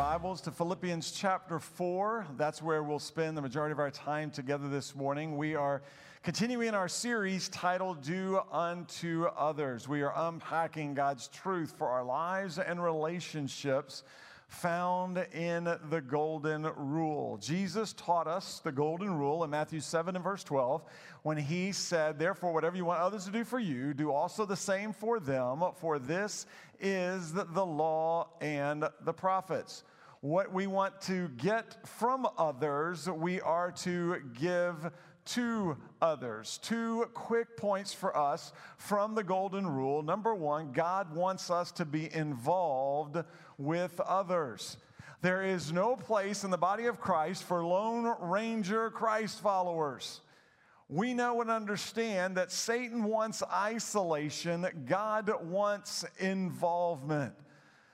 Bibles to Philippians chapter 4. That's where we'll spend the majority of our time together this morning. We are continuing our series titled Do Unto Others. We are unpacking God's truth for our lives and relationships found in the Golden Rule. Jesus taught us the Golden Rule in Matthew 7 and verse 12 when he said, Therefore, whatever you want others to do for you, do also the same for them, for this is the law and the prophets. What we want to get from others, we are to give to others. Two quick points for us from the Golden Rule. Number one, God wants us to be involved with others. There is no place in the body of Christ for Lone Ranger Christ followers. We know and understand that Satan wants isolation, God wants involvement.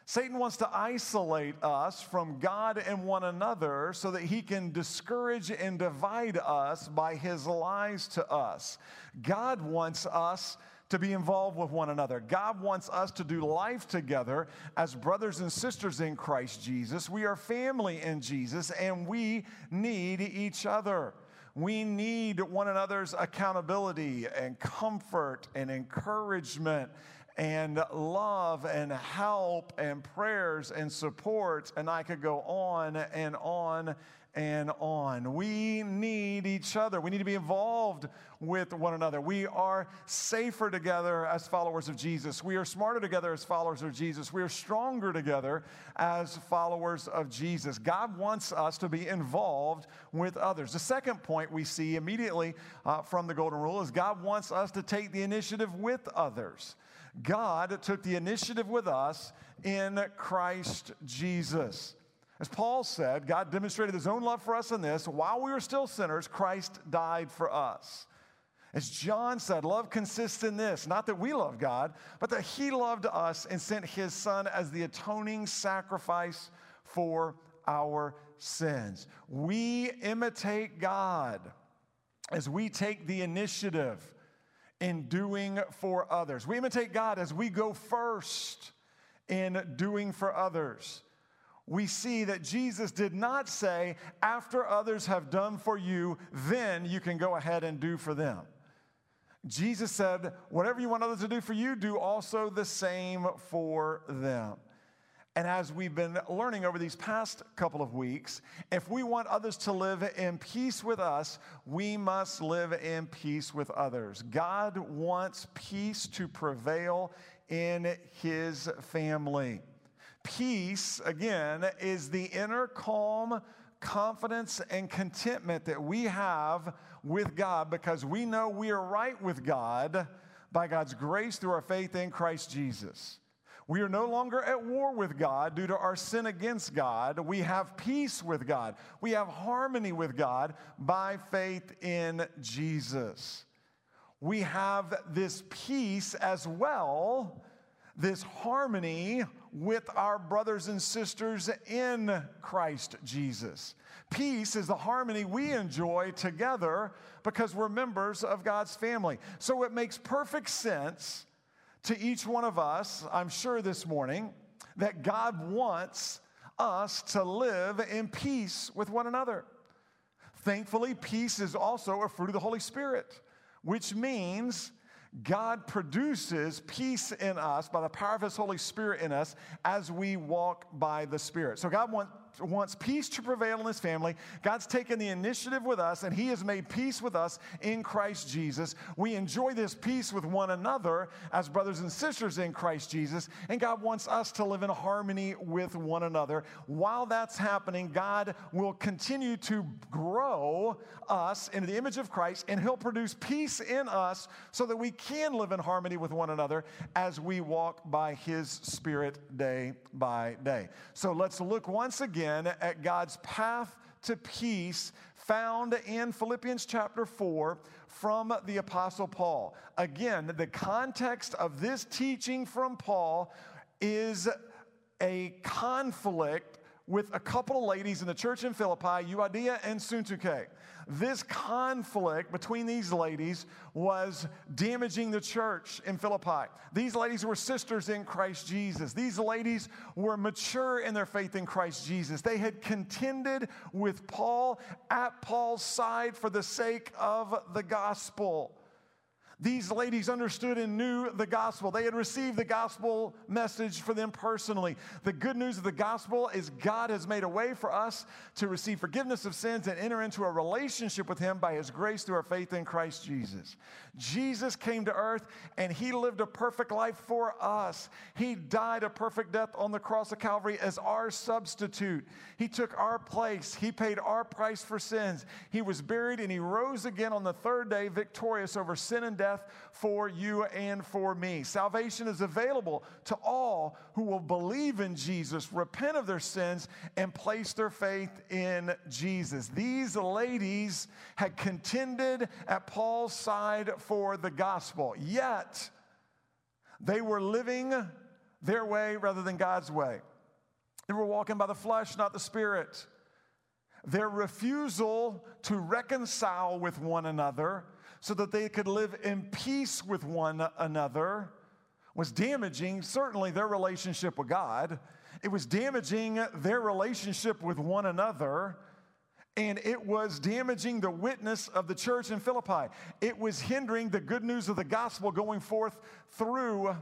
Satan wants to isolate us from God and one another so that he can discourage and divide us by his lies to us. God wants us to be involved with one another. God wants us to do life together as brothers and sisters in Christ Jesus. We are family in Jesus and we need each other. We need one another's accountability and comfort and encouragement and love and help and prayers and support. And I could go on and on and on. We need each other. We need to be involved with one another. We are safer together as followers of Jesus. We are smarter together as followers of Jesus. We are stronger together as followers of Jesus. God wants us to be involved with others. The second point we see immediately uh, from the Golden Rule is God wants us to take the initiative with others. God took the initiative with us in Christ Jesus. As Paul said, God demonstrated his own love for us in this while we were still sinners, Christ died for us. As John said, love consists in this not that we love God, but that he loved us and sent his son as the atoning sacrifice for our sins. We imitate God as we take the initiative in doing for others. We imitate God as we go first in doing for others. We see that Jesus did not say, after others have done for you, then you can go ahead and do for them. Jesus said, whatever you want others to do for you, do also the same for them. And as we've been learning over these past couple of weeks, if we want others to live in peace with us, we must live in peace with others. God wants peace to prevail in his family. Peace, again, is the inner calm, confidence, and contentment that we have with God because we know we are right with God by God's grace through our faith in Christ Jesus. We are no longer at war with God due to our sin against God. We have peace with God. We have harmony with God by faith in Jesus. We have this peace as well, this harmony with our brothers and sisters in Christ Jesus. Peace is the harmony we enjoy together because we're members of God's family. So it makes perfect sense to each one of us, I'm sure this morning, that God wants us to live in peace with one another. Thankfully, peace is also a fruit of the Holy Spirit, which means God produces peace in us by the power of His Holy Spirit in us as we walk by the Spirit. So, God wants wants peace to prevail in his family. God's taken the initiative with us, and he has made peace with us in Christ Jesus. We enjoy this peace with one another as brothers and sisters in Christ Jesus, and God wants us to live in harmony with one another. While that's happening, God will continue to grow us into the image of Christ, and he'll produce peace in us so that we can live in harmony with one another as we walk by his Spirit day by day. So let's look once again at God's path to peace found in Philippians chapter 4 from the Apostle Paul. Again, the context of this teaching from Paul is a conflict with a couple of ladies in the church in Philippi, Euodia and Syntyche. This conflict between these ladies was damaging the church in Philippi. These ladies were sisters in Christ Jesus. These ladies were mature in their faith in Christ Jesus. They had contended with Paul at Paul's side for the sake of the gospel. These ladies understood and knew the gospel. They had received the gospel message for them personally. The good news of the gospel is God has made a way for us to receive forgiveness of sins and enter into a relationship with Him by His grace through our faith in Christ Jesus. Jesus came to earth and He lived a perfect life for us. He died a perfect death on the cross of Calvary as our substitute. He took our place, He paid our price for sins. He was buried and He rose again on the third day, victorious over sin and death death for you and for me. Salvation is available to all who will believe in Jesus, repent of their sins, and place their faith in Jesus. These ladies had contended at Paul's side for the gospel, yet they were living their way rather than God's way. They were walking by the flesh, not the spirit. Their refusal to reconcile with one another so that they could live in peace with one another was damaging, certainly, their relationship with God. It was damaging their relationship with one another. And it was damaging the witness of the church in Philippi. It was hindering the good news of the gospel going forth through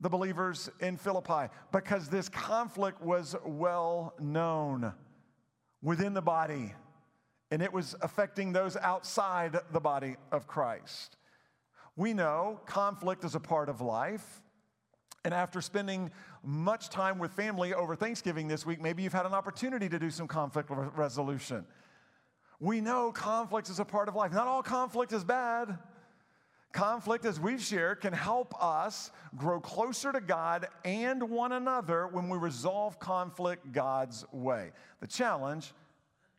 the believers in Philippi because this conflict was well known within the body and it was affecting those outside the body of Christ. We know conflict is a part of life. And after spending much time with family over Thanksgiving this week, maybe you've had an opportunity to do some conflict resolution. We know conflict is a part of life. Not all conflict is bad. Conflict, as we've shared, can help us grow closer to God and one another when we resolve conflict God's way. The challenge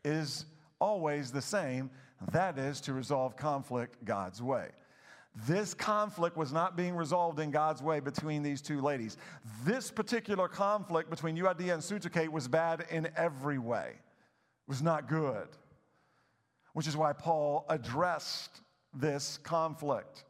is always the same that is, to resolve conflict God's way. This conflict was not being resolved in God's way between these two ladies. This particular conflict between Euodia and Syntyche was bad in every way. It was not good. Which is why Paul addressed this conflict.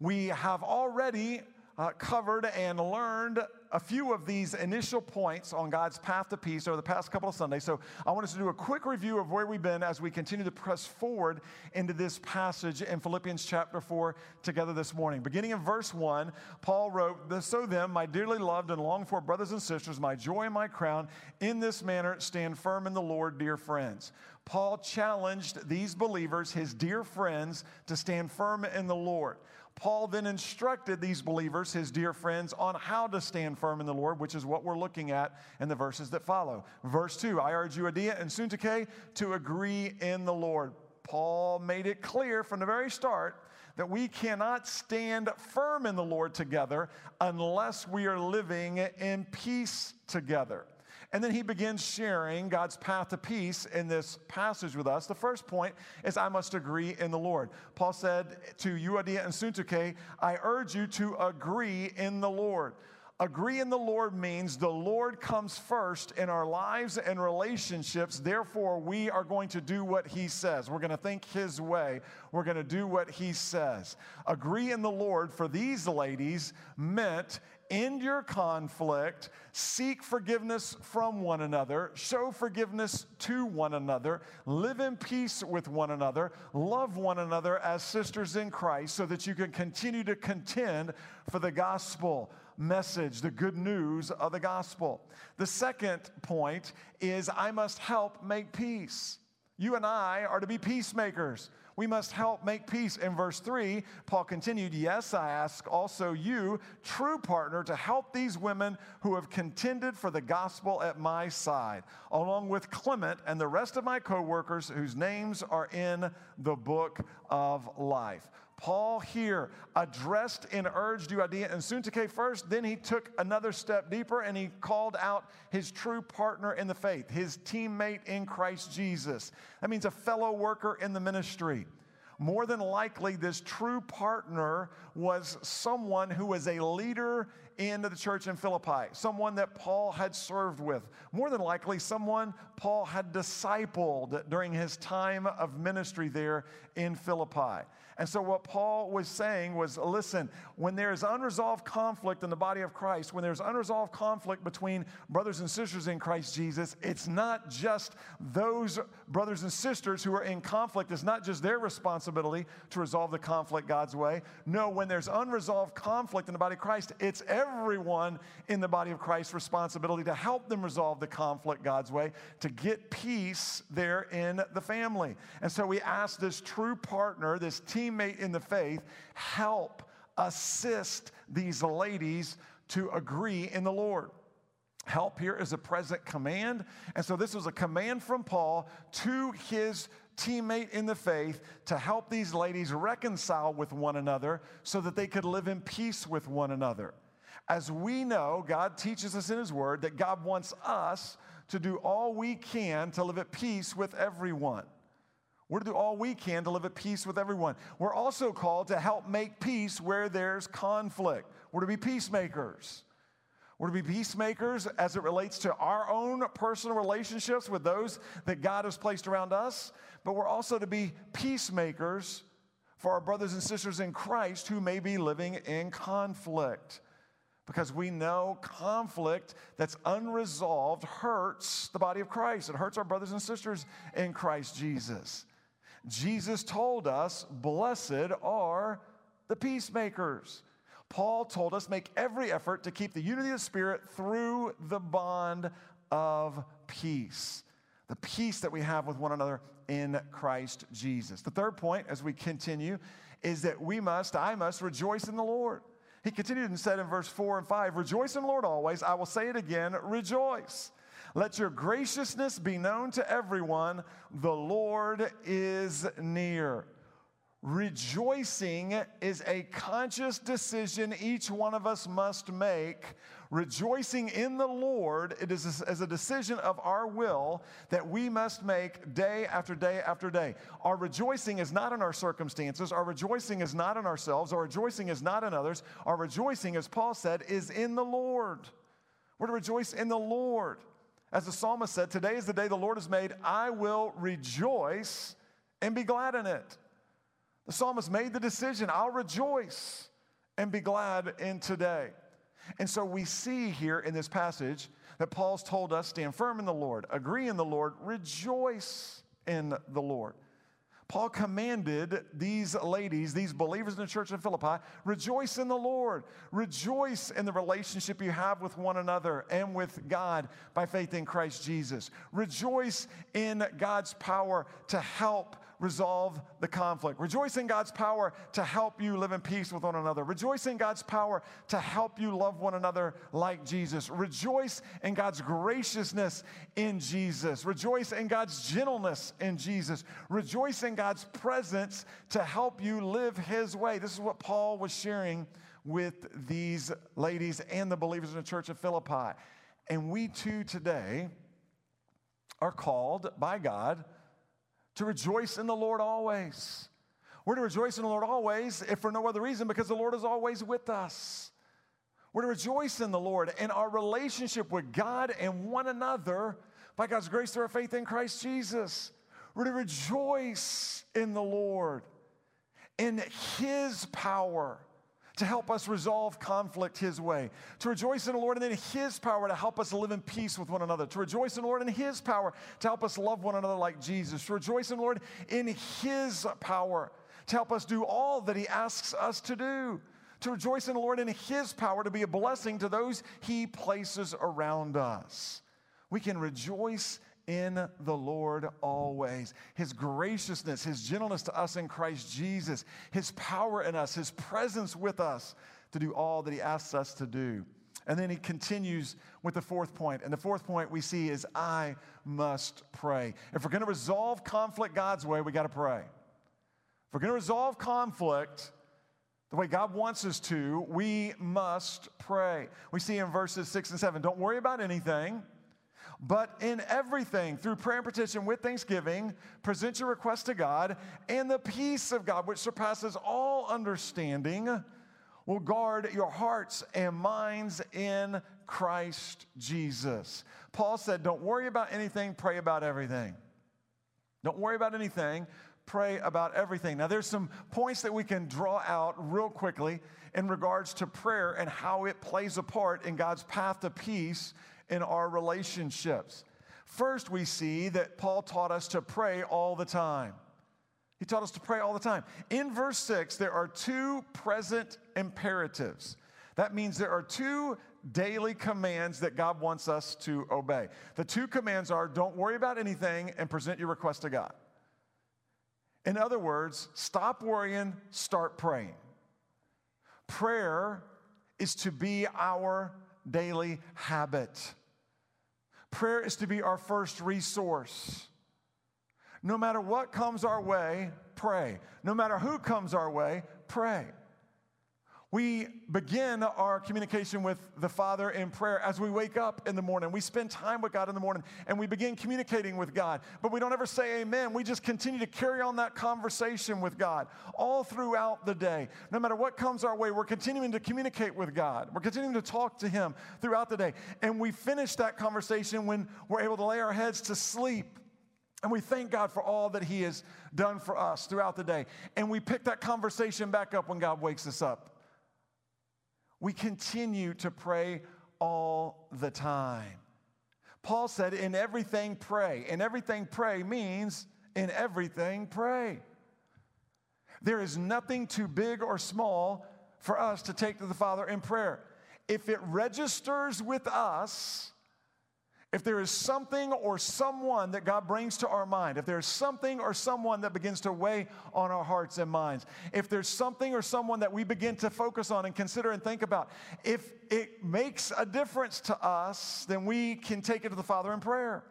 We have already uh, covered and learned a few of these initial points on God's path to peace over the past couple of Sundays. So I want us to do a quick review of where we've been as we continue to press forward into this passage in Philippians chapter 4 together this morning. Beginning in verse 1, Paul wrote, So then, my dearly loved and longed for brothers and sisters, my joy and my crown, in this manner stand firm in the Lord, dear friends. Paul challenged these believers, his dear friends, to stand firm in the Lord. Paul then instructed these believers, his dear friends, on how to stand firm in the Lord, which is what we're looking at in the verses that follow. Verse 2 I urge Euodia and Syntyche to agree in the Lord. Paul made it clear from the very start that we cannot stand firm in the Lord together unless we are living in peace together. And then he begins sharing God's path to peace in this passage with us. The first point is I must agree in the Lord. Paul said to Euodia and Syntyche, I urge you to agree in the Lord. Agree in the Lord means the Lord comes first in our lives and relationships. Therefore, we are going to do what He says. We're going to think His way. We're going to do what He says. Agree in the Lord for these ladies meant end your conflict, seek forgiveness from one another, show forgiveness to one another, live in peace with one another, love one another as sisters in Christ so that you can continue to contend for the gospel message, the good news of the gospel. The second point is I must help make peace. You and I are to be peacemakers. We must help make peace. In verse 3, Paul continued, Yes, I ask also you, true partner, to help these women who have contended for the gospel at my side, along with Clement and the rest of my co workers whose names are in the book of life. Paul here addressed and urged Euodia and Syntyche first, then he took another step deeper and he called out his true partner in the faith, his teammate in Christ Jesus. That means a fellow worker in the ministry. More than likely, this true partner was someone who was a leader in the church in Philippi, someone that Paul had served with, more than likely someone Paul had discipled during his time of ministry there in Philippi. And so, what Paul was saying was listen, when there's unresolved conflict in the body of Christ, when there's unresolved conflict between brothers and sisters in Christ Jesus, it's not just those brothers and sisters who are in conflict, it's not just their responsibility to resolve the conflict God's way. No, when there's unresolved conflict in the body of Christ, it's everyone in the body of Christ's responsibility to help them resolve the conflict God's way, to get peace there in the family. And so, we ask this true partner, this team teammate in the faith help assist these ladies to agree in the Lord. Help here is a present command. And so this was a command from Paul to his teammate in the faith to help these ladies reconcile with one another so that they could live in peace with one another. As we know, God teaches us in His Word that God wants us to do all we can to live at peace with everyone. We're to do all we can to live at peace with everyone. We're also called to help make peace where there's conflict. We're to be peacemakers. We're to be peacemakers as it relates to our own personal relationships with those that God has placed around us, but we're also to be peacemakers for our brothers and sisters in Christ who may be living in conflict. Because we know conflict that's unresolved hurts the body of Christ. It hurts our brothers and sisters in Christ Jesus. Jesus told us, Blessed are the peacemakers. Paul told us, Make every effort to keep the unity of the Spirit through the bond of peace. The peace that we have with one another in Christ Jesus. The third point, as we continue, is that we must, I must rejoice in the Lord. He continued and said in verse 4 and 5, Rejoice in the Lord always. I will say it again, rejoice. Let your graciousness be known to everyone. The Lord is near. Rejoicing is a conscious decision each one of us must make. Rejoicing in the Lord, it is as a decision of our will that we must make day after day after day. Our rejoicing is not in our circumstances. Our rejoicing is not in ourselves. Our rejoicing is not in others. Our rejoicing, as Paul said, is in the Lord. We're to rejoice in the Lord. As the psalmist said, Today is the day the Lord has made. I will rejoice and be glad in it. The psalmist made the decision I'll rejoice and be glad in today. And so we see here in this passage that Paul's told us stand firm in the Lord, agree in the Lord, rejoice in the Lord. Paul commanded these ladies, these believers in the church of Philippi, rejoice in the Lord. Rejoice in the relationship you have with one another and with God by faith in Christ Jesus. Rejoice in God's power to help resolve the conflict. Rejoice in God's power to help you live in peace with one another. Rejoice in God's power to help you love one another like Jesus. Rejoice in God's graciousness in Jesus. Rejoice in God's gentleness in Jesus. Rejoice in God's presence to help you live His way. This is what Paul was sharing with these ladies and the believers in the church of Philippi. And we too today are called by God to rejoice in the Lord always. We're to rejoice in the Lord always, if for no other reason, because the Lord is always with us. We're to rejoice in the Lord and our relationship with God and one another by God's grace through our faith in Christ Jesus. We're to rejoice in the Lord, in His power to help us resolve conflict His way, to rejoice in the Lord and in His power to help us live in peace with one another, to rejoice in the Lord in His power to help us love one another like Jesus, to rejoice in the Lord in His power to help us do all that He asks us to do, to rejoice in the Lord in His power to be a blessing to those He places around us. We can rejoice in the Lord always. His graciousness, His gentleness to us in Christ Jesus, His power in us, His presence with us to do all that He asks us to do. And then he continues with the fourth point. And the fourth point we see is I must pray. If we're going to resolve conflict God's way, we got to pray. If we're going to resolve conflict the way God wants us to, we must pray. We see in verses six and seven don't worry about anything. But in everything, through prayer and petition with thanksgiving, present your request to God, and the peace of God, which surpasses all understanding, will guard your hearts and minds in Christ Jesus. Paul said, Don't worry about anything, pray about everything. Don't worry about anything, pray about everything. Now, there's some points that we can draw out real quickly in regards to prayer and how it plays a part in God's path to peace in our relationships. First, we see that Paul taught us to pray all the time. He taught us to pray all the time. In verse 6, there are two present imperatives. That means there are two daily commands that God wants us to obey. The two commands are don't worry about anything and present your request to God. In other words, stop worrying, start praying. Prayer is to be our daily habit. Prayer is to be our first resource. No matter what comes our way, pray. No matter who comes our way, pray. We begin our communication with the Father in prayer as we wake up in the morning. We spend time with God in the morning and we begin communicating with God. But we don't ever say amen. We just continue to carry on that conversation with God all throughout the day. No matter what comes our way, we're continuing to communicate with God. We're continuing to talk to Him throughout the day. And we finish that conversation when we're able to lay our heads to sleep and we thank God for all that He has done for us throughout the day. And we pick that conversation back up when God wakes us up. We continue to pray all the time. Paul said, In everything pray. In everything pray means in everything pray. There is nothing too big or small for us to take to the Father in prayer. If it registers with us, if there is something or someone that God brings to our mind, if there's something or someone that begins to weigh on our hearts and minds, if there's something or someone that we begin to focus on and consider and think about, if it makes a difference to us, then we can take it to the Father in prayer.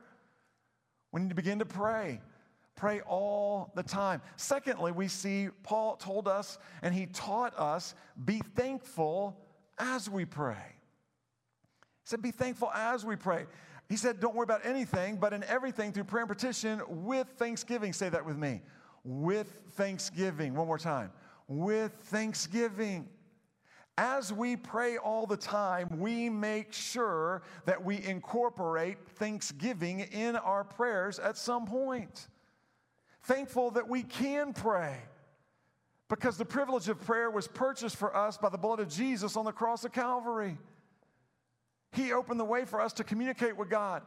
We need to begin to pray. Pray all the time. Secondly, we see Paul told us and he taught us be thankful as we pray. He said, Be thankful as we pray. He said, Don't worry about anything, but in everything through prayer and petition with thanksgiving. Say that with me. With thanksgiving. One more time. With thanksgiving. As we pray all the time, we make sure that we incorporate thanksgiving in our prayers at some point. Thankful that we can pray because the privilege of prayer was purchased for us by the blood of Jesus on the cross of Calvary. He opened the way for us to communicate with God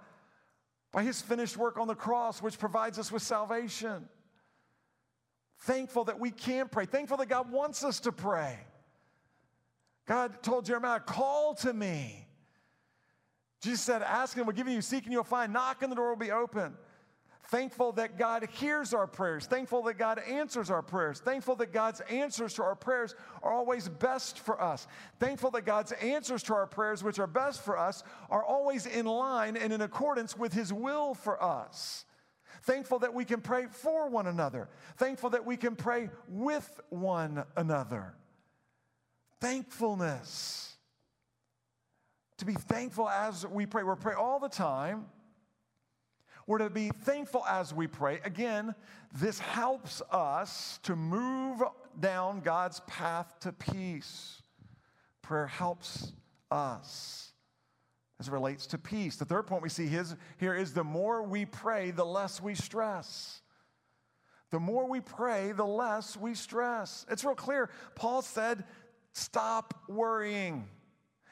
by His finished work on the cross, which provides us with salvation. Thankful that we can pray. Thankful that God wants us to pray. God told Jeremiah, Call to me. Jesus said, Ask and we'll give you, seek and you'll find, knock and the door will be open. Thankful that God hears our prayers. Thankful that God answers our prayers. Thankful that God's answers to our prayers are always best for us. Thankful that God's answers to our prayers, which are best for us, are always in line and in accordance with His will for us. Thankful that we can pray for one another. Thankful that we can pray with one another. Thankfulness. To be thankful as we pray. We pray all the time we're to be thankful as we pray. Again, this helps us to move down God's path to peace. Prayer helps us as it relates to peace. The third point we see here is the more we pray, the less we stress. The more we pray, the less we stress. It's real clear. Paul said, Stop worrying.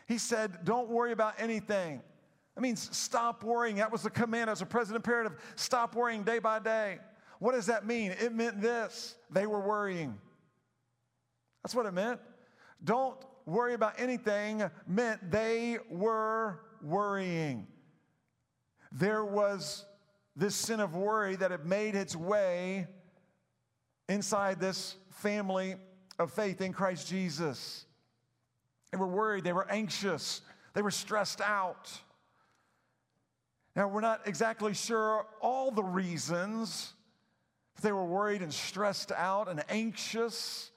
He said, Don't worry about anything. That means stop worrying. That was the command as a present imperative. Stop worrying day by day. What does that mean? It meant this they were worrying. That's what it meant. Don't worry about anything meant they were worrying. There was this sin of worry that had made its way inside this family of faith in Christ Jesus. They were worried, they were anxious, they were stressed out. Now, we're not exactly sure all the reasons they were worried and stressed out and anxious,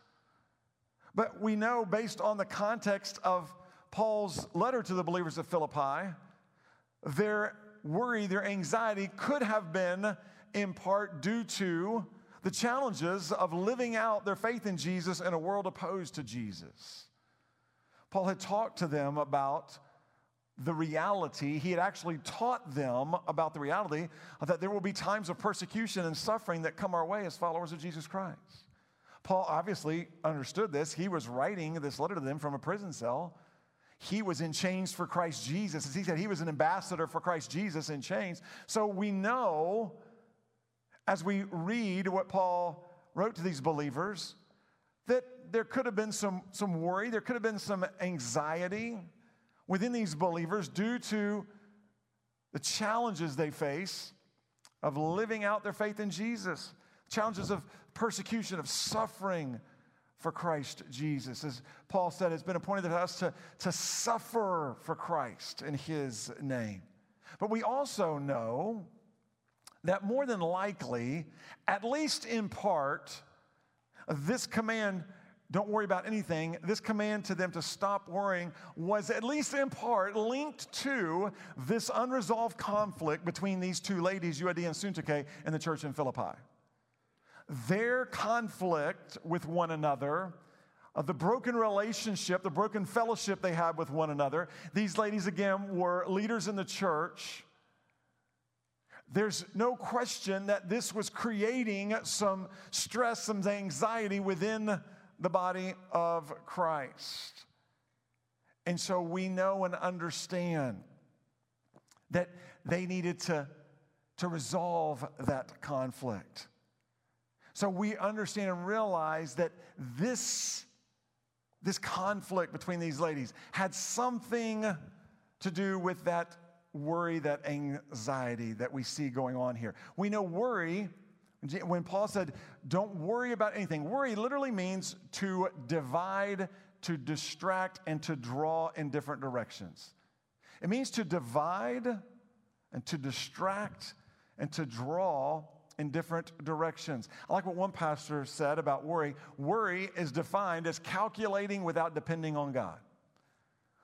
but we know based on the context of Paul's letter to the believers of Philippi, their worry, their anxiety could have been in part due to the challenges of living out their faith in Jesus in a world opposed to Jesus. Paul had talked to them about the reality. He had actually taught them about the reality that there will be times of persecution and suffering that come our way as followers of Jesus Christ. Paul obviously understood this. He was writing this letter to them from a prison cell. He was in chains for Christ Jesus. As he said, he was an ambassador for Christ Jesus in chains. So we know as we read what Paul wrote to these believers that there could have been some, some worry, there could have been some anxiety within these believers due to the challenges they face of living out their faith in Jesus, challenges of persecution, of suffering for Christ Jesus. As Paul said, it's been appointed to us to, to suffer for Christ in his name. But we also know that more than likely, at least in part, this command, don't worry about anything, this command to them to stop worrying was at least in part linked to this unresolved conflict between these two ladies, Euodia and Syntyche, in the church in Philippi. Their conflict with one another, of the broken relationship, the broken fellowship they had with one another. These ladies, again, were leaders in the church there's no question that this was creating some stress, some anxiety within the body of Christ. And so we know and understand that they needed to, to resolve that conflict. So we understand and realize that this, this conflict between these ladies had something to do with that worry, that anxiety that we see going on here. We know worry, when Paul said, don't worry about anything, worry literally means to divide, to distract, and to draw in different directions. It means to divide and to distract and to draw in different directions. I like what one pastor said about worry. Worry is defined as calculating without depending on God.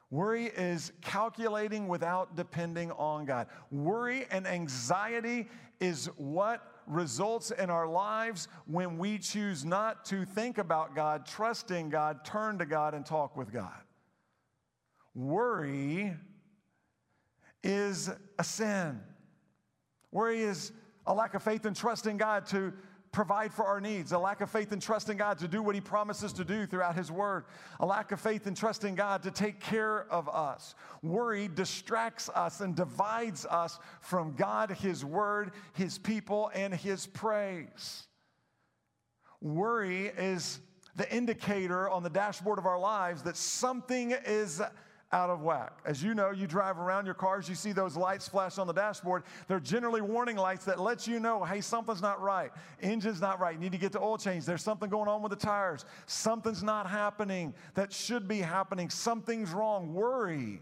Worry is calculating without depending on God. Worry and anxiety is what results in our lives when we choose not to think about God, trust in God, turn to God, and talk with God. Worry is a sin. Worry is a lack of faith and trust in God to provide for our needs, a lack of faith and trust in God to do what He promises to do throughout His Word, a lack of faith and trust in God to take care of us. Worry distracts us and divides us from God, His Word, His people, and His praise. Worry is the indicator on the dashboard of our lives that something is out of whack. As you know, you drive around your cars, you see those lights flash on the dashboard. They're generally warning lights that let you know, hey, something's not right. Engine's not right. You need to get the oil change. There's something going on with the tires. Something's not happening that should be happening. Something's wrong. Worry,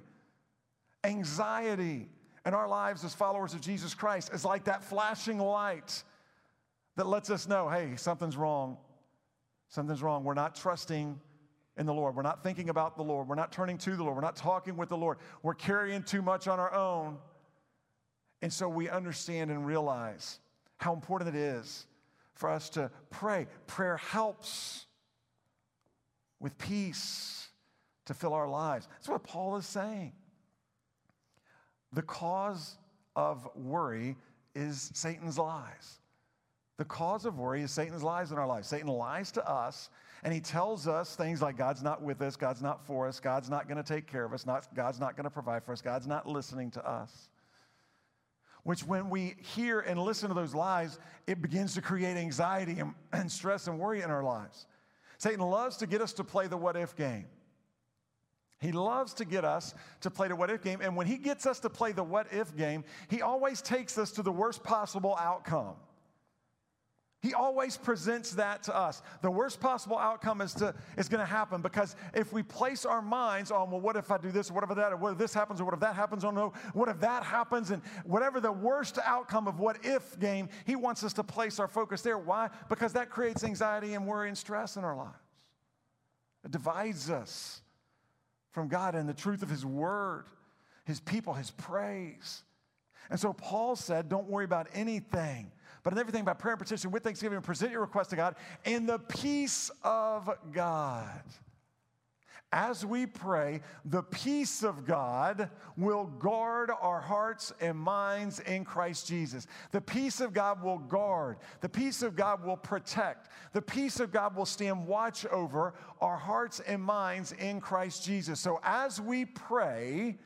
anxiety in our lives as followers of Jesus Christ is like that flashing light that lets us know, hey, something's wrong. Something's wrong. We're not trusting in the Lord. We're not thinking about the Lord. We're not turning to the Lord. We're not talking with the Lord. We're carrying too much on our own. And so we understand and realize how important it is for us to pray. Prayer helps with peace to fill our lives. That's what Paul is saying. The cause of worry is Satan's lies. The cause of worry is Satan's lies in our lives. Satan lies to us and he tells us things like God's not with us, God's not for us, God's not going to take care of us, not, God's not going to provide for us, God's not listening to us. Which, when we hear and listen to those lies, it begins to create anxiety and, and stress and worry in our lives. Satan loves to get us to play the what if game. He loves to get us to play the what if game. And when he gets us to play the what if game, he always takes us to the worst possible outcome. He always presents that to us. The worst possible outcome is, to, is going to happen because if we place our minds on, well, what if I do this, or that, or what if this happens, or what if that happens, or no, what if that happens, and whatever the worst outcome of what if game, he wants us to place our focus there. Why? Because that creates anxiety and worry and stress in our lives. It divides us from God and the truth of His Word, His people, His praise. And so Paul said, don't worry about anything but in everything by prayer and petition with thanksgiving, present your request to God, in the peace of God. as we pray, the peace of God will guard our hearts and minds in Christ Jesus. The peace of God will guard. The peace of God will protect. The peace of God will stand watch over our hearts and minds in Christ Jesus. So as we pray,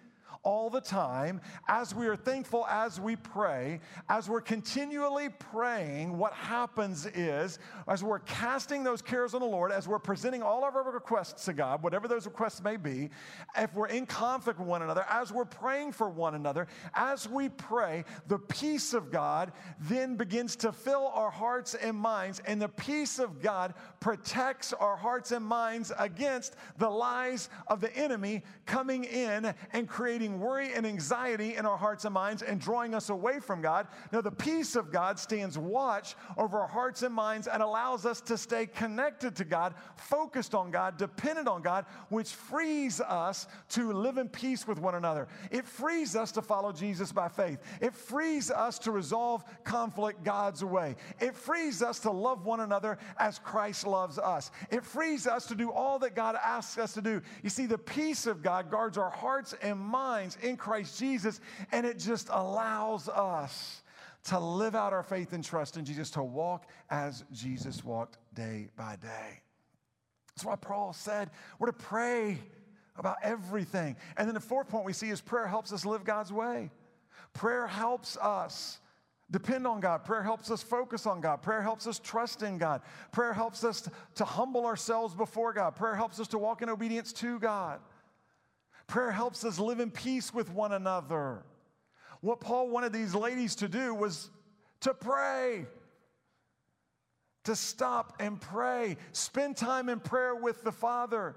all the time, as we are thankful as we pray, as we're continually praying, what happens is, as we're casting those cares on the Lord, as we're presenting all of our requests to God, whatever those requests may be, if we're in conflict with one another, as we're praying for one another, as we pray, the peace of God then begins to fill our hearts and minds, and the peace of God protects our hearts and minds against the lies of the enemy coming in and creating worry and anxiety in our hearts and minds and drawing us away from God. Now, the peace of God stands watch over our hearts and minds and allows us to stay connected to God, focused on God, dependent on God, which frees us to live in peace with one another. It frees us to follow Jesus by faith. It frees us to resolve conflict God's way. It frees us to love one another as Christ loves us. It frees us to do all that God asks us to do. You see, the peace of God guards our hearts and minds minds in Christ Jesus, and it just allows us to live out our faith and trust in Jesus, to walk as Jesus walked day by day. That's why Paul said we're to pray about everything. And then the fourth point we see is prayer helps us live God's way. Prayer helps us depend on God. Prayer helps us focus on God. Prayer helps us trust in God. Prayer helps us to, to humble ourselves before God. Prayer helps us to walk in obedience to God. Prayer helps us live in peace with one another. What Paul wanted these ladies to do was to pray, to stop and pray, spend time in prayer with the Father,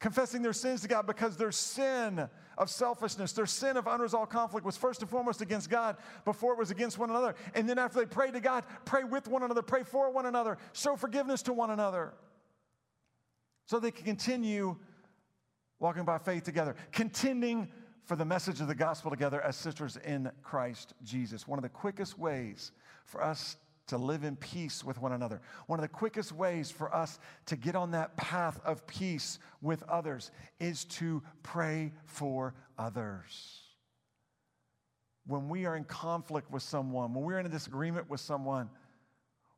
confessing their sins to God because their sin of selfishness, their sin of unresolved conflict was first and foremost against God before it was against one another. And then after they prayed to God, pray with one another, pray for one another, show forgiveness to one another so they can continue walking by faith together, contending for the message of the gospel together as sisters in Christ Jesus. One of the quickest ways for us to live in peace with one another. One of the quickest ways for us to get on that path of peace with others is to pray for others. When we are in conflict with someone, when we're in a disagreement with someone,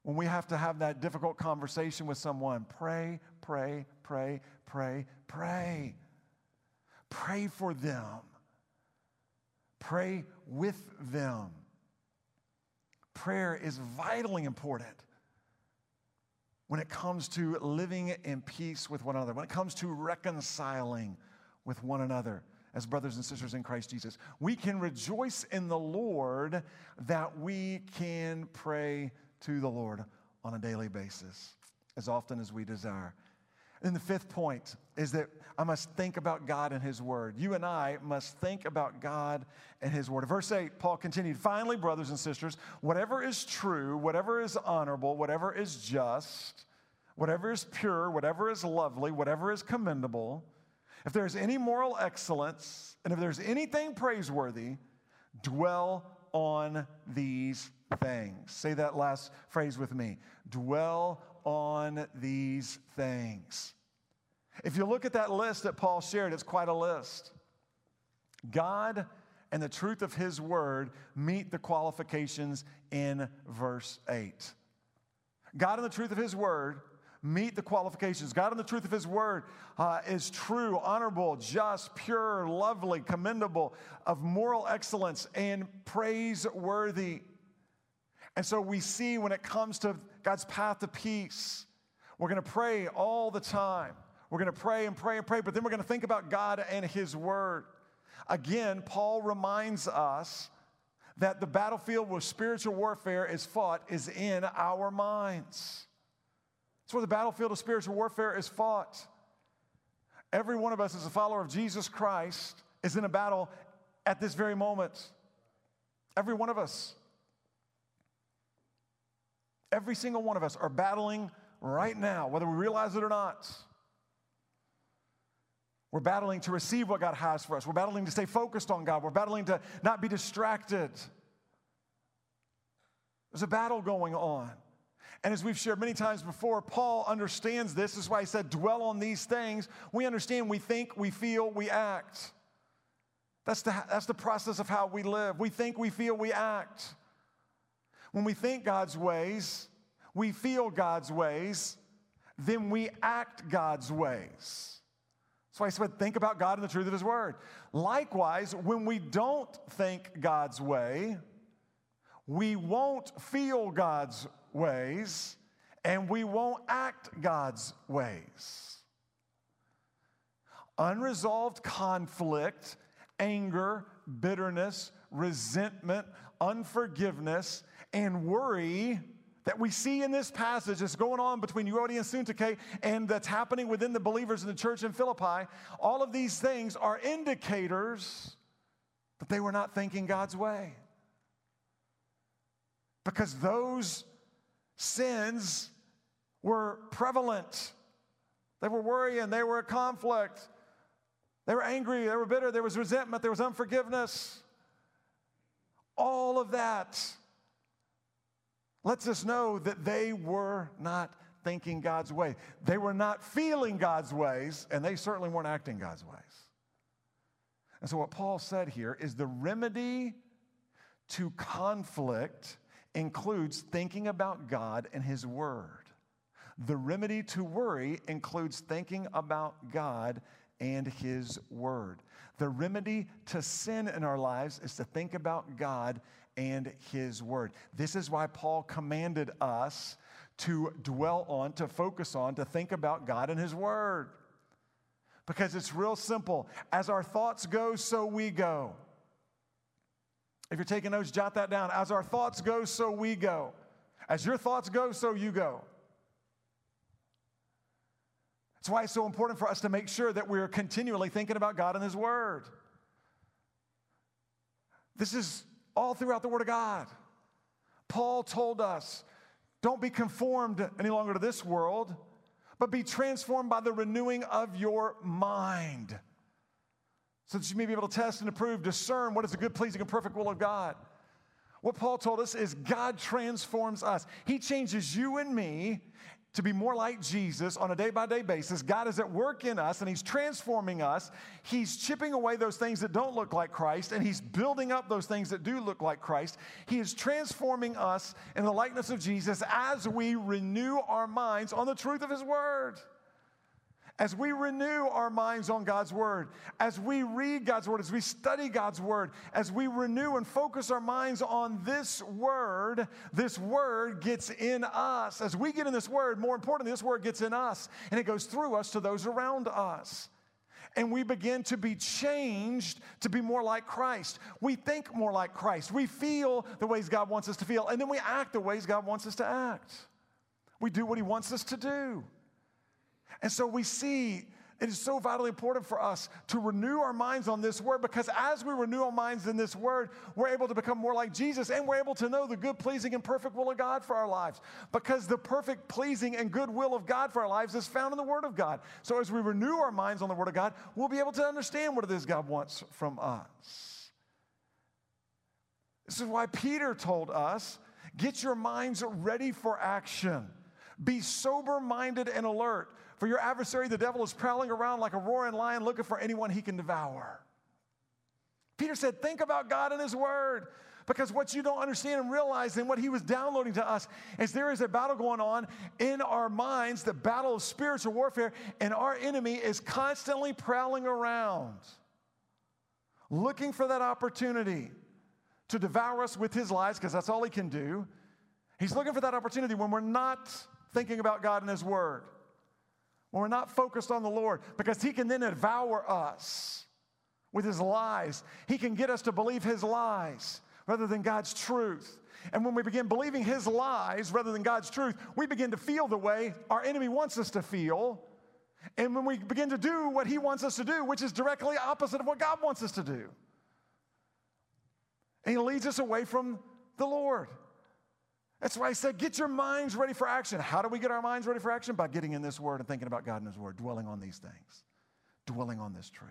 when we have to have that difficult conversation with someone, pray, pray, pray, pray, pray. Pray for them. Pray with them. Prayer is vitally important when it comes to living in peace with one another, when it comes to reconciling with one another as brothers and sisters in Christ Jesus. We can rejoice in the Lord that we can pray to the Lord on a daily basis as often as we desire. And the fifth point is that I must think about God and His Word. You and I must think about God and His Word. Verse 8, Paul continued Finally, brothers and sisters, whatever is true, whatever is honorable, whatever is just, whatever is pure, whatever is lovely, whatever is commendable, if there's any moral excellence, and if there's anything praiseworthy, dwell on these things. Say that last phrase with me. Dwell on these things. If you look at that list that Paul shared, it's quite a list. God and the truth of his word meet the qualifications in verse 8. God and the truth of his word meet the qualifications. God and the truth of his word uh, is true, honorable, just, pure, lovely, commendable, of moral excellence, and praiseworthy. And so we see when it comes to God's path to peace, we're going to pray all the time. We're going to pray and pray and pray, but then we're going to think about God and His Word. Again, Paul reminds us that the battlefield where spiritual warfare is fought is in our minds. It's where the battlefield of spiritual warfare is fought. Every one of us, as a follower of Jesus Christ, is in a battle at this very moment. Every one of us. Every single one of us are battling right now, whether we realize it or not. We're battling to receive what God has for us. We're battling to stay focused on God. We're battling to not be distracted. There's a battle going on. And as we've shared many times before, Paul understands this. This is why he said, dwell on these things. We understand, we think, we feel, we act. That's the, that's the process of how we live. We think, we feel, we act. When we think God's ways, we feel God's ways, then we act God's ways. So I said, think about God and the truth of His Word. Likewise, when we don't think God's way, we won't feel God's ways, and we won't act God's ways. Unresolved conflict, anger, bitterness, resentment, unforgiveness, and worry that we see in this passage that's going on between Euodia and Syntyche and that's happening within the believers in the church in Philippi, all of these things are indicators that they were not thinking God's way. Because those sins were prevalent. They were worrying, they were a conflict. They were angry, they were bitter, there was resentment, there was unforgiveness. All of that lets us know that they were not thinking God's way. They were not feeling God's ways, and they certainly weren't acting God's ways. And so, what Paul said here is the remedy to conflict includes thinking about God and His Word. The remedy to worry includes thinking about God and His Word. The remedy to sin in our lives is to think about God and His Word. This is why Paul commanded us to dwell on, to focus on, to think about God and His Word. Because it's real simple. As our thoughts go, so we go. If you're taking notes, jot that down. As our thoughts go, so we go. As your thoughts go, so you go. That's why it's so important for us to make sure that we're continually thinking about God and His Word. This is all throughout the Word of God. Paul told us don't be conformed any longer to this world, but be transformed by the renewing of your mind so that you may be able to test and approve, discern what is the good, pleasing, and perfect will of God. What Paul told us is God transforms us. He changes you and me to be more like Jesus on a day by day basis. God is at work in us and He's transforming us. He's chipping away those things that don't look like Christ and He's building up those things that do look like Christ. He is transforming us in the likeness of Jesus as we renew our minds on the truth of His Word. As we renew our minds on God's Word, as we read God's Word, as we study God's Word, as we renew and focus our minds on this Word, this Word gets in us. As we get in this Word, more importantly, this Word gets in us and it goes through us to those around us. And we begin to be changed to be more like Christ. We think more like Christ. We feel the ways God wants us to feel, and then we act the ways God wants us to act. We do what He wants us to do. And so we see it is so vitally important for us to renew our minds on this word because as we renew our minds in this word, we're able to become more like Jesus and we're able to know the good, pleasing, and perfect will of God for our lives. Because the perfect, pleasing, and good will of God for our lives is found in the Word of God. So as we renew our minds on the Word of God, we'll be able to understand what it is God wants from us. This is why Peter told us get your minds ready for action, be sober minded and alert. For your adversary, the devil, is prowling around like a roaring lion looking for anyone he can devour. Peter said, Think about God and His Word. Because what you don't understand and realize, and what he was downloading to us, is there is a battle going on in our minds, the battle of spiritual warfare, and our enemy is constantly prowling around, looking for that opportunity to devour us with his lies, because that's all he can do. He's looking for that opportunity when we're not thinking about God and his word when we're not focused on the Lord, because He can then devour us with His lies. He can get us to believe His lies rather than God's truth. And when we begin believing His lies rather than God's truth, we begin to feel the way our enemy wants us to feel. And when we begin to do what He wants us to do, which is directly opposite of what God wants us to do, and He leads us away from the Lord. That's why I said, get your minds ready for action. How do we get our minds ready for action? By getting in this word and thinking about God and His word, dwelling on these things, dwelling on this truth.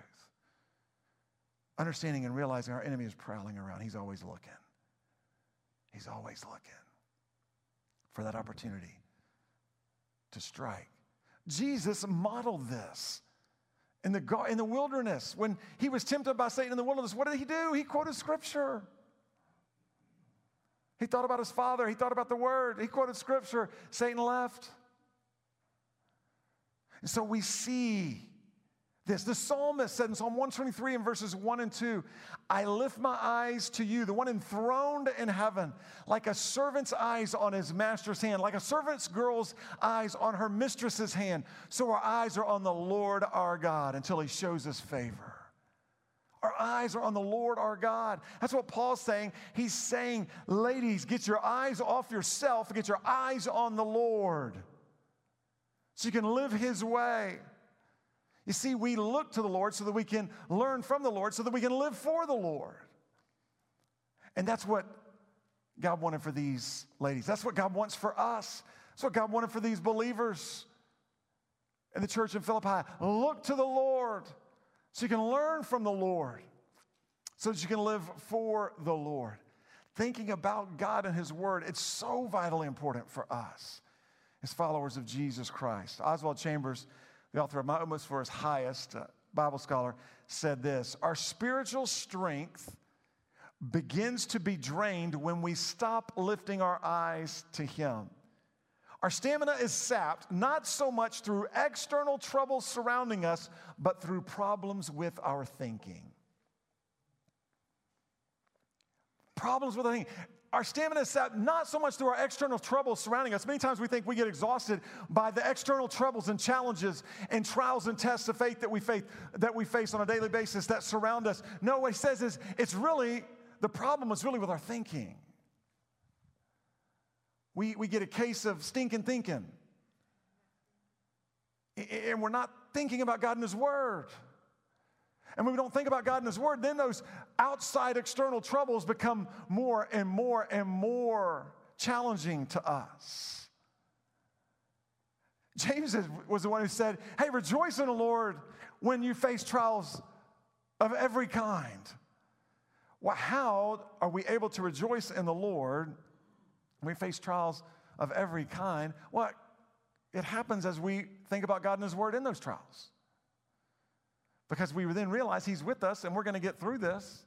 Understanding and realizing our enemy is prowling around. He's always looking. He's always looking for that opportunity to strike. Jesus modeled this in the, in the wilderness. When he was tempted by Satan in the wilderness, what did he do? He quoted scripture. He thought about his father, he thought about the word, he quoted scripture. Satan left. And so we see this. The psalmist said in Psalm 123 in verses 1 and 2 I lift my eyes to you, the one enthroned in heaven, like a servant's eyes on his master's hand, like a servant's girl's eyes on her mistress's hand. So our eyes are on the Lord our God until he shows us favor. Our eyes are on the Lord our God. That's what Paul's saying. He's saying, ladies, get your eyes off yourself, and get your eyes on the Lord so you can live his way. You see, we look to the Lord so that we can learn from the Lord, so that we can live for the Lord. And that's what God wanted for these ladies. That's what God wants for us. That's what God wanted for these believers in the church in Philippi. Look to the Lord so you can learn from the Lord, so that you can live for the Lord. Thinking about God and His Word, it's so vitally important for us as followers of Jesus Christ. Oswald Chambers the author of My Utmost for His Highest, uh, Bible scholar, said this Our spiritual strength begins to be drained when we stop lifting our eyes to Him. Our stamina is sapped not so much through external troubles surrounding us, but through problems with our thinking. Problems with our thinking. Our stamina is sapped not so much through our external troubles surrounding us. Many times we think we get exhausted by the external troubles and challenges and trials and tests of faith that we face, that we face on a daily basis that surround us. No, what he says is it's really, the problem is really with our thinking. We, we get a case of stinking thinking. And we're not thinking about God and His Word. And when we don't think about God and His Word, then those outside external troubles become more and more and more challenging to us. James was the one who said, Hey, rejoice in the Lord when you face trials of every kind. Well, how are we able to rejoice in the Lord we face trials of every kind? Well, it happens as we think about God and His Word in those trials because we then realize He's with us and we're going to get through this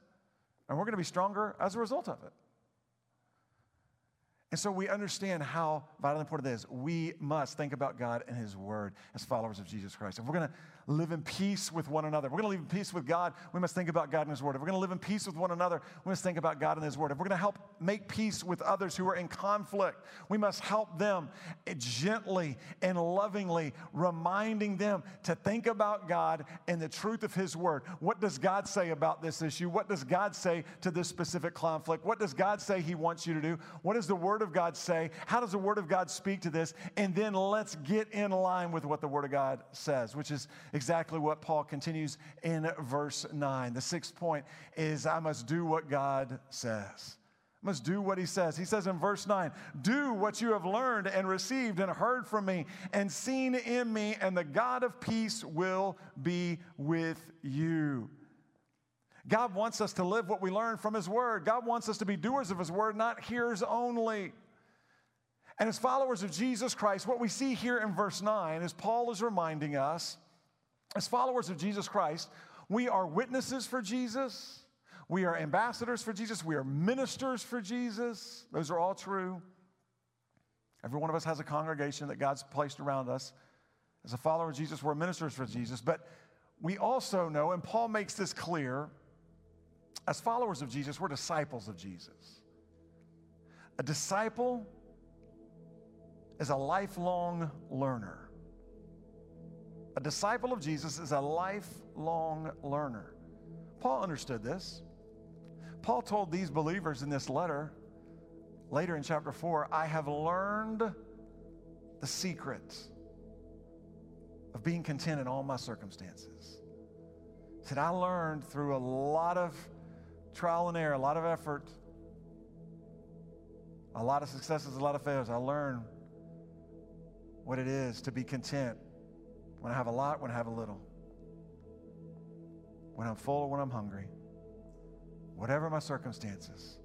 and we're going to be stronger as a result of it. And so we understand how vitally important it is. We must think about God and His Word as followers of Jesus Christ. If we're going to live in peace with one another, we're going to live in peace with God, we must think about God and His Word. If we're going to live in peace with one another, we must think about God and His Word. If we're going to help make peace with others who are in conflict, we must help them gently and lovingly, reminding them to think about God and the truth of His Word. What does God say about this issue? What does God say to this specific conflict? What does God say He wants you to do? What does the Word of God say? How does the Word of God speak to this? And then let's get in line with what the Word of God says, which is exactly what Paul continues in verse 9. The sixth point is I must do what God says. I must do what he says. He says in verse 9, Do what you have learned and received and heard from me and seen in me, and the God of peace will be with you. God wants us to live what we learn from His Word. God wants us to be doers of His Word, not hearers only. And as followers of Jesus Christ, what we see here in verse 9 is Paul is reminding us, as followers of Jesus Christ, we are witnesses for Jesus, we are ambassadors for Jesus, we are ministers for Jesus. Those are all true. Every one of us has a congregation that God's placed around us. As a follower of Jesus, we're ministers for Jesus. But we also know, and Paul makes this clear, as followers of Jesus, we're disciples of Jesus. A disciple is a lifelong learner. A disciple of Jesus is a lifelong learner. Paul understood this. Paul told these believers in this letter, later in chapter 4, I have learned the secret of being content in all my circumstances. He said, I learned through a lot of trial and error, a lot of effort, a lot of successes, a lot of failures. I learned what it is to be content when I have a lot, when I have a little, when I'm full or when I'm hungry, whatever my circumstances.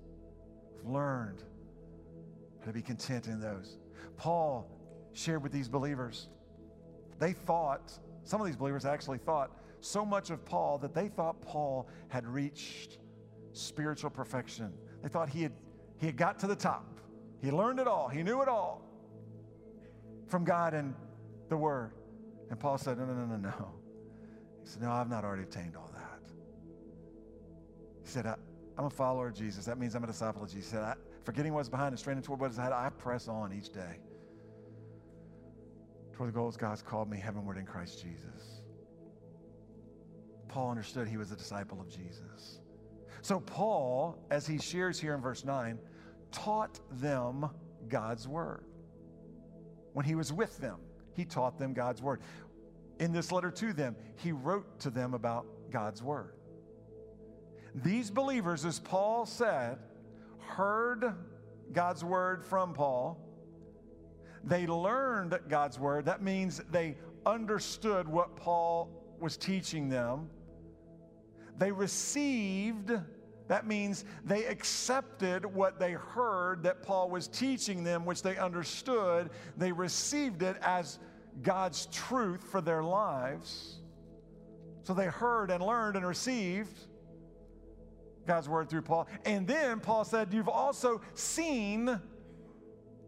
I've learned how to be content in those. Paul shared with these believers. They thought, some of these believers actually thought so much of Paul that they thought Paul had reached spiritual perfection. They thought he had, he had got to the top. He learned it all, he knew it all from God and the Word. And Paul said, No, no, no, no, no. He said, No, I've not already attained all that. He said, I, am a follower of Jesus. That means I'm a disciple of Jesus. He said, Forgetting what's behind and straining toward what is ahead, I press on each day toward the goals God's called me heavenward in Christ Jesus. Paul understood he was a disciple of Jesus. So, Paul, as he shares here in verse 9, taught them God's word. When he was with them, he taught them God's word. In this letter to them, he wrote to them about God's word. These believers, as Paul said, heard God's word from Paul. They learned God's word. That means they understood what Paul was teaching them. They received, that means they accepted what they heard that Paul was teaching them, which they understood. They received it as God's truth for their lives. So they heard and learned and received God's word through Paul. And then Paul said, You've also seen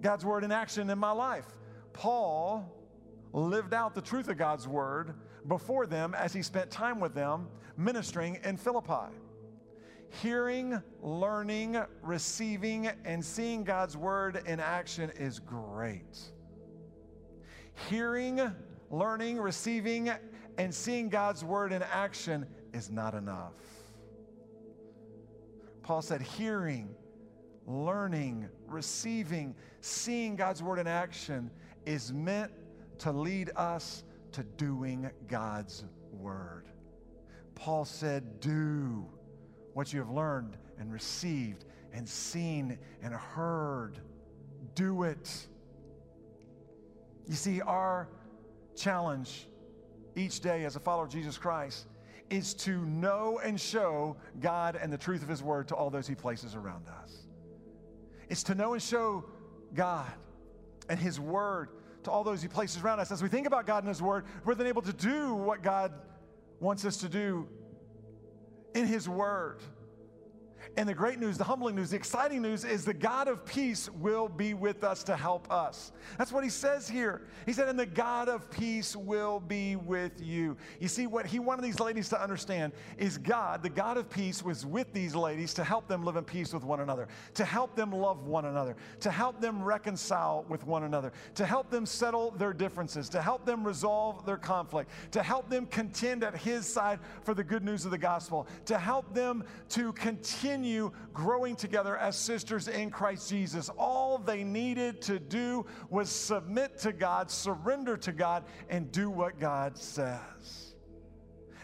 God's word in action in my life. Paul lived out the truth of God's word before them as he spent time with them ministering in Philippi. Hearing, learning, receiving, and seeing God's word in action is great. Hearing, learning, receiving, and seeing God's word in action is not enough. Paul said, hearing, learning, receiving, seeing God's word in action is meant to lead us to doing God's word. Paul said, Do what you have learned and received and seen and heard. Do it. You see, our challenge each day as a follower of Jesus Christ is to know and show God and the truth of His Word to all those He places around us. It's to know and show God and His Word to all those He places around us. As we think about God and His Word, we're then able to do what God wants us to do in His Word. And the great news, the humbling news, the exciting news is the God of peace will be with us to help us. That's what he says here. He said, and the God of peace will be with you. You see, what he wanted these ladies to understand is God, the God of peace, was with these ladies to help them live in peace with one another, to help them love one another, to help them reconcile with one another, to help them settle their differences, to help them resolve their conflict, to help them contend at his side for the good news of the gospel, to help them to continue continue growing together as sisters in Christ Jesus. All they needed to do was submit to God, surrender to God, and do what God says.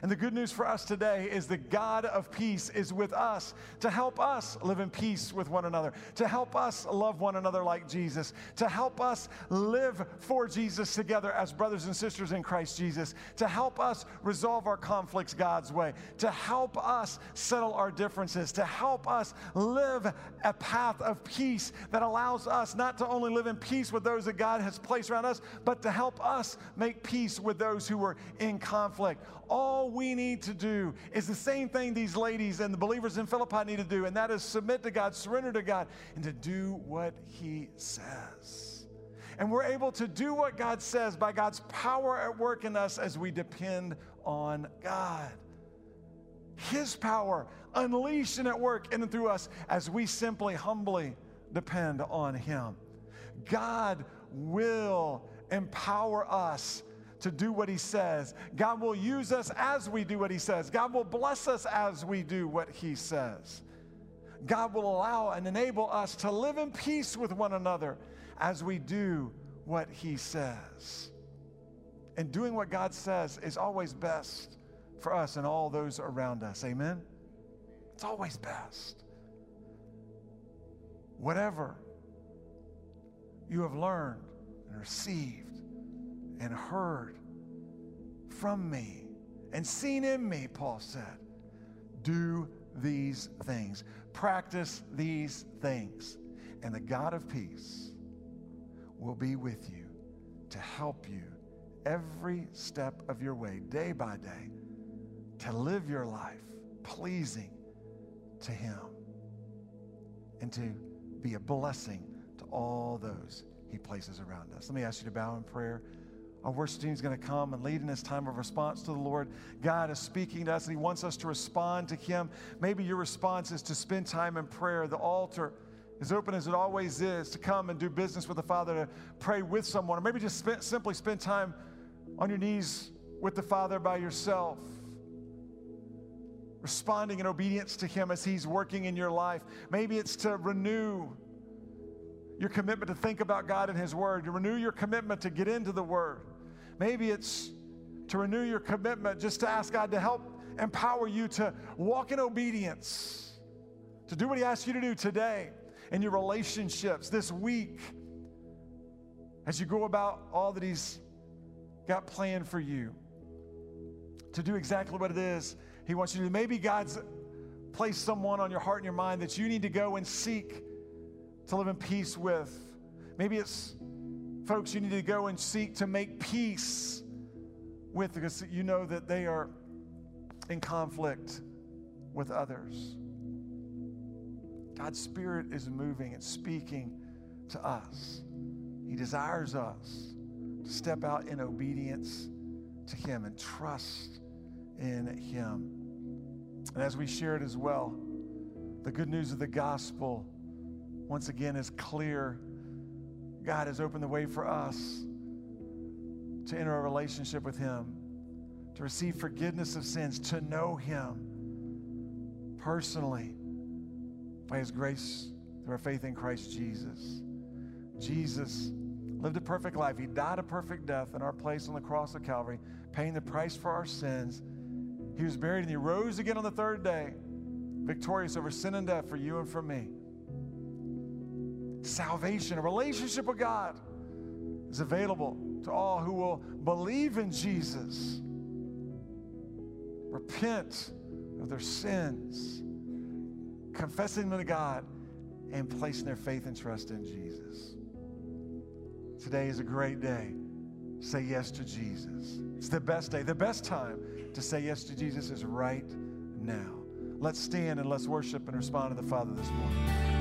And the good news for us today is the God of peace is with us to help us live in peace with one another, to help us love one another like Jesus, to help us live for Jesus together as brothers and sisters in Christ Jesus, to help us resolve our conflicts God's way, to help us settle our differences, to help us live a path of peace that allows us not to only live in peace with those that God has placed around us, but to help us make peace with those who are in conflict all we need to do is the same thing these ladies and the believers in Philippi need to do, and that is submit to God, surrender to God, and to do what He says. And we're able to do what God says by God's power at work in us as we depend on God. His power unleashed and at work in and through us as we simply humbly depend on Him. God will empower us to do what He says. God will use us as we do what He says. God will bless us as we do what He says. God will allow and enable us to live in peace with one another as we do what He says. And doing what God says is always best for us and all those around us. Amen? It's always best. Whatever you have learned and received and heard from me and seen in me, Paul said. Do these things, practice these things, and the God of peace will be with you to help you every step of your way, day by day, to live your life pleasing to Him and to be a blessing to all those He places around us. Let me ask you to bow in prayer. Our worship team is going to come and lead in this time of response to the Lord. God is speaking to us and He wants us to respond to Him. Maybe your response is to spend time in prayer. The altar is open as it always is to come and do business with the Father, to pray with someone, or maybe just spend, simply spend time on your knees with the Father by yourself, responding in obedience to Him as He's working in your life. Maybe it's to renew your commitment to think about God and His Word, to renew your commitment to get into the Word. Maybe it's to renew your commitment just to ask God to help empower you to walk in obedience, to do what He asks you to do today in your relationships this week as you go about all that He's got planned for you. To do exactly what it is He wants you to do. Maybe God's placed someone on your heart and your mind that you need to go and seek to live in peace with. Maybe it's folks you need to go and seek to make peace with because you know that they are in conflict with others. God's Spirit is moving and speaking to us. He desires us to step out in obedience to Him and trust in Him. And as we shared as well, the good news of the gospel, once again, is clear. God has opened the way for us to enter a relationship with Him, to receive forgiveness of sins, to know Him personally by His grace through our faith in Christ Jesus. Jesus lived a perfect life. He died a perfect death in our place on the cross of Calvary, paying the price for our sins. He was buried and he rose again on the third day, victorious over sin and death for you and for me. Salvation, a relationship with God, is available to all who will believe in Jesus, repent of their sins confessing them to God, and placing their faith and trust in Jesus. Today is a great day. Say yes to Jesus. It's the best day. The best time to say yes to Jesus is right now. Let's stand and let's worship and respond to the Father this morning.